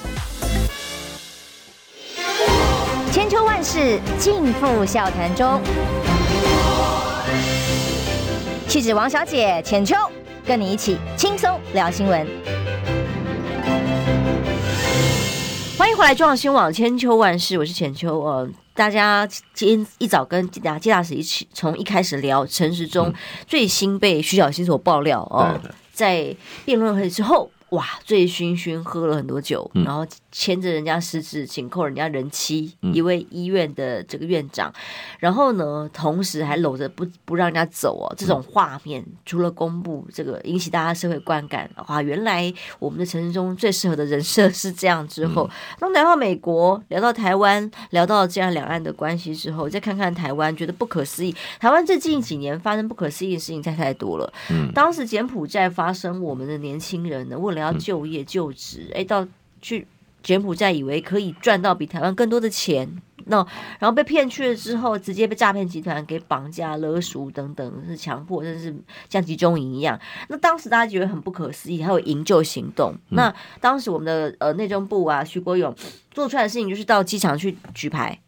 是尽付笑谈中，气质王小姐浅秋，跟你一起轻松聊新闻。欢迎回来，中央新闻网千秋万世，我是浅秋。呃，大家今天一早跟记大记大使一起从一开始聊陈时中最新被徐小新所爆料哦，在辩论会之后。哇，醉醺醺，喝了很多酒，然后牵着人家食指，紧扣人家人妻，一位医院的这个院长，然后呢，同时还搂着不不让人家走哦，这种画面除了公布这个引起大家社会观感，哇，原来我们的城市中最适合的人设是这样之后，那聊到美国，聊到台湾，聊到这样两岸的关系之后，再看看台湾，觉得不可思议。台湾最近几年发生不可思议的事情太太多了。嗯，当时柬埔寨发生，我们的年轻人呢，为了要就业就职，哎，到去柬埔寨以为可以赚到比台湾更多的钱，那然后被骗去了之后，直接被诈骗集团给绑架勒赎等等，是强迫，甚至像集中营一样。那当时大家觉得很不可思议，还有营救行动。嗯、那当时我们的呃内政部啊，徐国勇做出来的事情就是到机场去举牌。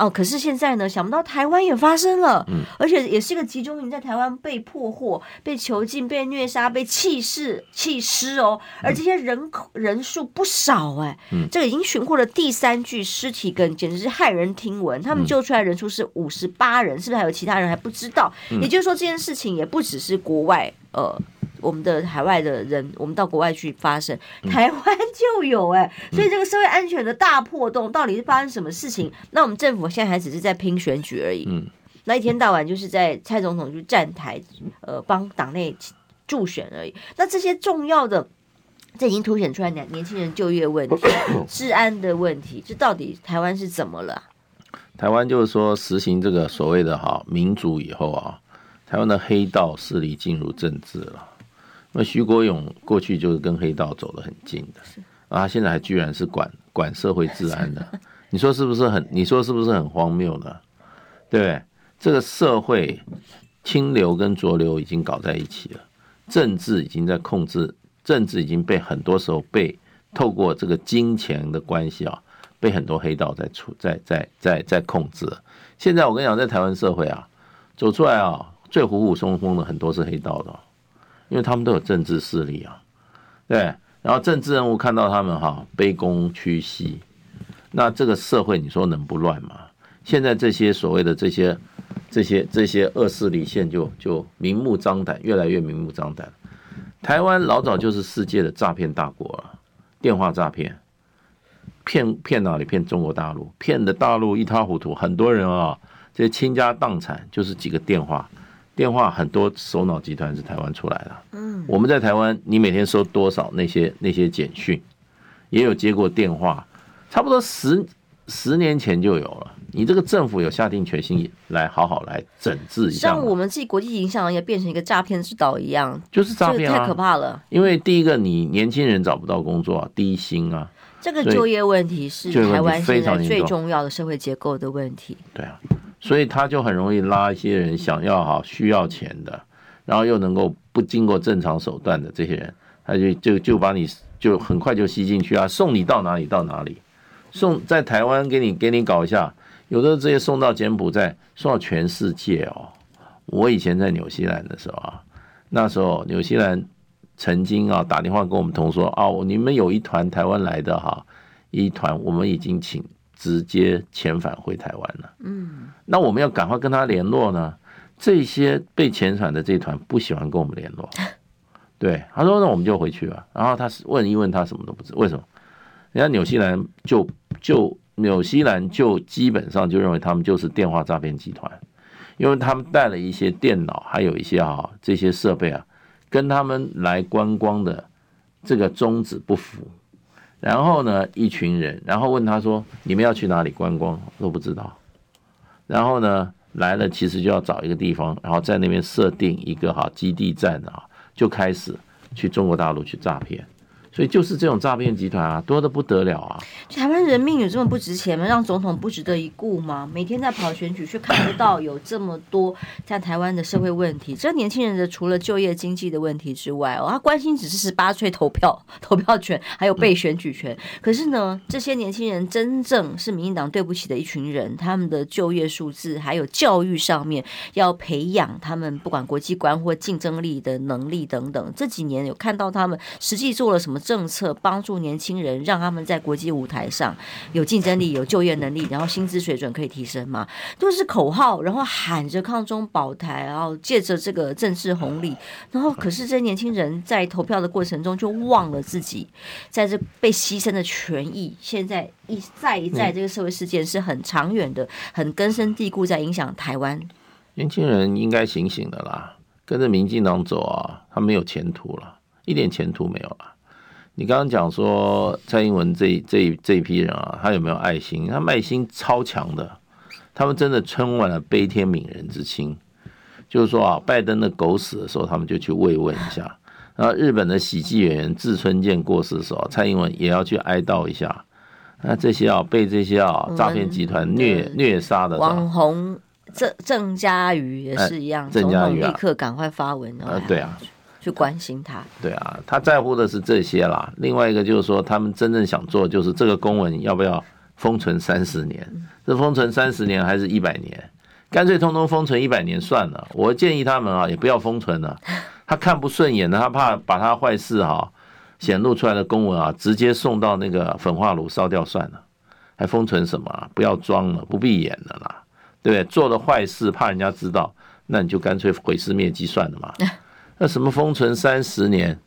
哦，可是现在呢，想不到台湾也发生了，嗯，而且也是一个集中营，在台湾被破获、被囚禁、被虐杀、被弃尸、弃尸哦，而这些人口人数不少哎，嗯，这个已经寻获了第三具尸体，跟简直是骇人听闻。他们救出来人数是五十八人，是不是还有其他人还不知道？也就是说，这件事情也不只是国外，呃。我们的海外的人，我们到国外去发生，台湾就有哎、欸，所以这个社会安全的大破洞到底是发生什么事情？那我们政府现在还只是在拼选举而已，嗯，那一天到晚就是在蔡总统去站台，呃，帮党内助选而已。那这些重要的，这已经凸显出来年年轻人就业问题、治安的问题，这到底台湾是怎么了？台湾就是说实行这个所谓的哈民主以后啊，台湾的黑道势力进入政治了。那徐国勇过去就是跟黑道走得很近的，啊，现在还居然是管管社会治安的，你说是不是很？你说是不是很荒谬呢？对不对？这个社会清流跟浊流已经搞在一起了，政治已经在控制，政治已经被很多时候被透过这个金钱的关系啊，被很多黑道在处在在在在控制了。现在我跟你讲，在台湾社会啊，走出来啊，最虎虎生风的很多是黑道的。因为他们都有政治势力啊，对，然后政治人物看到他们哈卑躬屈膝，那这个社会你说能不乱吗？现在这些所谓的这些这些这些恶势力现就就明目张胆，越来越明目张胆。台湾老早就是世界的诈骗大国了，电话诈骗，骗骗哪里？骗中国大陆，骗的大陆一塌糊涂，很多人啊，这倾家荡产就是几个电话。电话很多首脑集团是台湾出来的，嗯，我们在台湾，你每天收多少那些那些简讯，也有接过电话，差不多十十年前就有了。你这个政府有下定决心来好好来整治一下，像我们自己国际影响也变成一个诈骗之岛一样，就是诈骗啊，太可怕了。因为第一个，你年轻人找不到工作啊，低薪啊，这个就业问题是台湾现在最重要的社会结构的问题。对啊。所以他就很容易拉一些人想要哈需要钱的，然后又能够不经过正常手段的这些人，他就就就把你就很快就吸进去啊，送你到哪里到哪里，送在台湾给你给你搞一下，有的这些送到柬埔寨，送到全世界哦。我以前在纽西兰的时候啊，那时候纽西兰曾经啊打电话跟我们同说啊，你们有一团台湾来的哈，一团我们已经请。直接遣返回台湾了。嗯，那我们要赶快跟他联络呢。这些被遣返的这一团不喜欢跟我们联络。对，他说那我们就回去吧。然后他问一问，他什么都不知。为什么？人家纽西兰就就纽西兰就基本上就认为他们就是电话诈骗集团，因为他们带了一些电脑，还有一些啊这些设备啊，跟他们来观光的这个宗旨不符。然后呢，一群人，然后问他说：“你们要去哪里观光？”都不知道。然后呢，来了，其实就要找一个地方，然后在那边设定一个哈基地站啊，就开始去中国大陆去诈骗。所以就是这种诈骗集团啊，多得不得了啊！台湾人命有这么不值钱吗？让总统不值得一顾吗？每天在跑选举，却看不到有这么多在台湾的社会问题。这年轻人的除了就业、经济的问题之外，哦，他关心只是十八岁投票、投票权，还有被选举权。可是呢，这些年轻人真正是民进党对不起的一群人。他们的就业数字，还有教育上面，要培养他们不管国际观或竞争力的能力等等。这几年有看到他们实际做了什么？政策帮助年轻人，让他们在国际舞台上有竞争力、有就业能力，然后薪资水准可以提升嘛？都是口号，然后喊着抗中保台，然后借着这个政治红利，然后可是这些年轻人在投票的过程中就忘了自己在这被牺牲的权益。现在一再一再，这个社会事件是很长远的、很根深蒂固，在影响台湾。年轻人应该醒醒的啦，跟着民进党走啊，他没有前途了，一点前途没有了。你刚刚讲说蔡英文这这这一批人啊，他有没有爱心？他爱心超强的，他们真的充满了悲天悯人之心。就是说啊，拜登的狗死的时候，他们就去慰问一下；然后日本的喜剧演员志村健过世的时候，蔡英文也要去哀悼一下。那这些啊，被这些啊诈骗集团虐虐杀的网红郑郑嘉瑜也是一样，总统立刻赶快发文啊，对啊。去关心他，对啊，他在乎的是这些啦。另外一个就是说，他们真正想做，就是这个公文要不要封存三十年，这封存三十年还是一百年？干脆通通封存一百年算了。我建议他们啊，也不要封存了。他看不顺眼的，他怕把他坏事哈显露出来的公文啊，直接送到那个焚化炉烧掉算了。还封存什么？不要装了，不必演了啦，对不对？做了坏事怕人家知道，那你就干脆毁尸灭迹算了嘛。那什么封存三十年？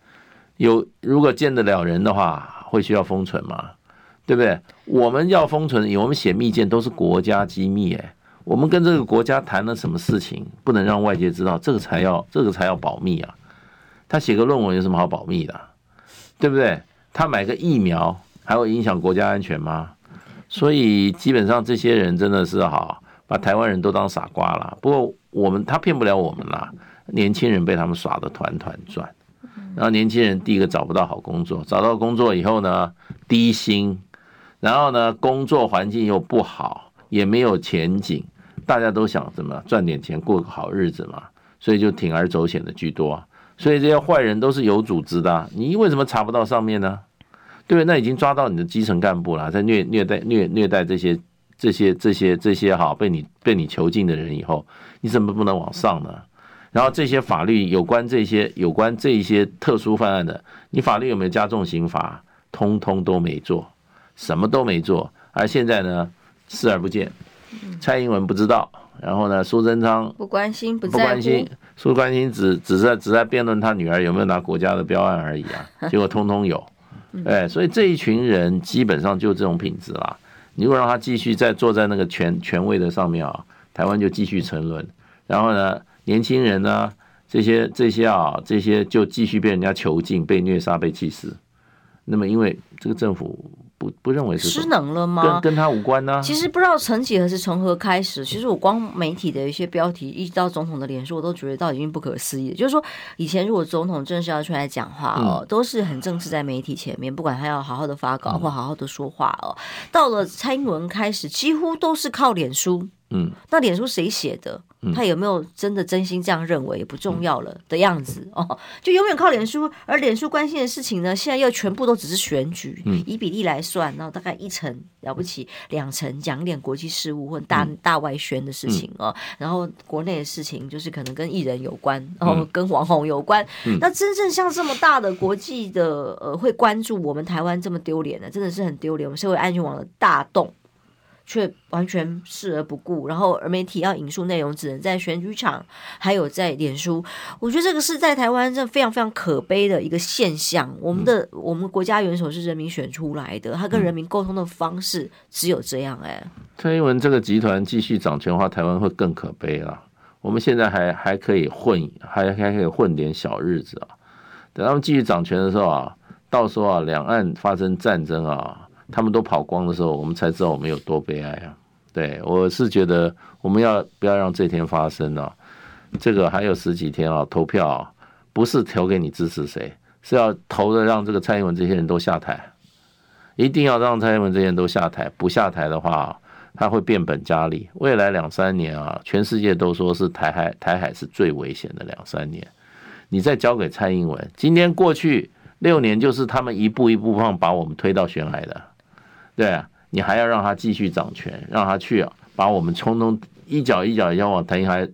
有如果见得了人的话，会需要封存吗？对不对？我们要封存，我们写密件都是国家机密，哎，我们跟这个国家谈了什么事情，不能让外界知道，这个才要这个才要保密啊。他写个论文有什么好保密的？对不对？他买个疫苗还会影响国家安全吗？所以基本上这些人真的是好把台湾人都当傻瓜了。不过我们他骗不了我们啦，年轻人被他们耍得团团转。然后年轻人第一个找不到好工作，找到工作以后呢，低薪，然后呢，工作环境又不好，也没有前景，大家都想怎么赚点钱过个好日子嘛，所以就铤而走险的居多。所以这些坏人都是有组织的，你为什么查不到上面呢？对不对？那已经抓到你的基层干部了，在虐虐待虐虐待这些这些这些这些哈被你被你囚禁的人以后，你怎么不能往上呢？然后这些法律有关这些有关这一些特殊犯案的，你法律有没有加重刑罚？通通都没做，什么都没做。而现在呢，视而不见。蔡英文不知道，然后呢，苏贞昌不关心，不不关心，苏关心只只是在只在辩论他女儿有没有拿国家的标案而已啊，结果通通有。哎，所以这一群人基本上就这种品质啦。你如果让他继续在坐在那个权权位的上面啊，台湾就继续沉沦。然后呢，年轻人呢，这些这些啊，这些就继续被人家囚禁、被虐杀、被气死。那么，因为这个政府不不认为是失能了吗？跟跟他无关呢、啊。其实不知道曾几何时从何开始，其实我光媒体的一些标题，一直到总统的脸书，我都觉得到已经不可思议。就是说，以前如果总统正式要出来讲话哦，嗯、都是很正式在媒体前面，不管他要好好的发稿或好好的说话哦。嗯、到了蔡英文开始，几乎都是靠脸书。嗯，那脸书谁写的？他有没有真的真心这样认为也不重要了的样子哦，就永远靠脸书，而脸书关心的事情呢，现在又全部都只是选举，以比例来算，然后大概一成了不起，两成讲一点国际事务或大大外宣的事情哦，然后国内的事情就是可能跟艺人有关，然后跟网红有关，那真正像这么大的国际的呃会关注我们台湾这么丢脸的，真的是很丢脸，我们社会安全网的大洞。却完全视而不顾，然后而媒体要引述内容，只能在选举场，还有在脸书。我觉得这个是在台湾这非常非常可悲的一个现象。我们的、嗯、我们国家元首是人民选出来的，他跟人民沟通的方式只有这样。哎，蔡英文这个集团继续掌权的话，台湾会更可悲了。我们现在还还可以混，还还可以混点小日子啊。等他们继续掌权的时候啊，到时候啊，两岸发生战争啊。他们都跑光的时候，我们才知道我们有多悲哀啊！对，我是觉得我们要不要让这天发生呢？这个还有十几天啊，投票，不是投给你支持谁，是要投的让这个蔡英文这些人都下台，一定要让蔡英文这些人都下台。不下台的话，他会变本加厉。未来两三年啊，全世界都说是台海，台海是最危险的两三年。你再交给蔡英文，今天过去六年就是他们一步一步放把我们推到悬崖的。对啊，你还要让他继续掌权，让他去啊把我们从中一脚一脚要往台海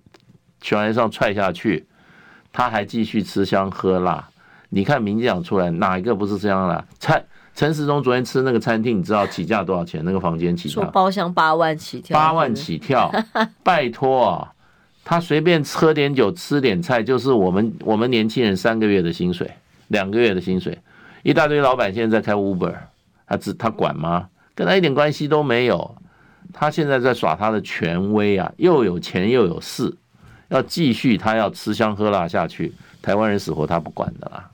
悬崖上踹下去，他还继续吃香喝辣。你看民进党出来哪一个不是这样的？蔡陈时中昨天吃那个餐厅，你知道起价多少钱？那个房间起价包厢八万起跳，八万起跳，拜托啊，他随便喝点酒吃点菜，就是我们我们年轻人三个月的薪水，两个月的薪水，一大堆老板现在在开 Uber。他只他管吗？跟他一点关系都没有。他现在在耍他的权威啊，又有钱又有势，要继续他要吃香喝辣下去，台湾人死活他不管的啦。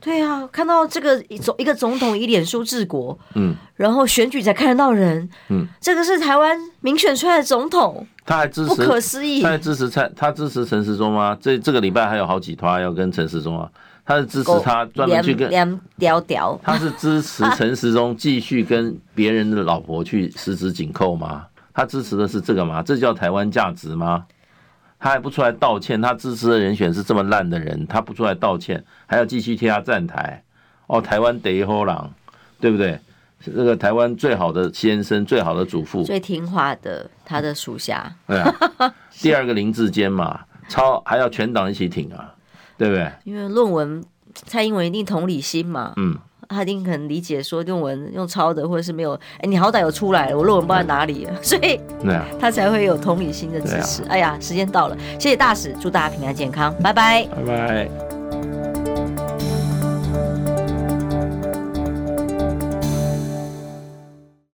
对啊，看到这个总一个总统以脸书治国，嗯，然后选举才看得到人，嗯，这个是台湾民选出来的总统，他还支持，不可思议，他还支持蔡，他支持陈时中吗？这这个礼拜还有好几摊要跟陈时中啊。他是支持他专门去跟屌屌，他是支持 陈时中继续跟别人的老婆去十指紧扣吗？他支持的是这个吗？这叫台湾价值吗？他还不出来道歉？他支持的人选是这么烂的人，他不出来道歉，还要继续替他站台？哦，台湾得一号人，对不对？这个台湾最好的先生，最好的祖父，最听话的他的属下。对啊，第二个林志坚嘛，超还要全党一起挺啊，对不对？因为论文，蔡英文一定同理心嘛，嗯，他一定可能理解说论文用抄的，或者是没有，哎，你好歹有出来，我论文不知道在哪里，所以对啊，他才会有同理心的支持。哎呀，时间到了，谢谢大使，祝大家平安健康，拜拜，拜拜。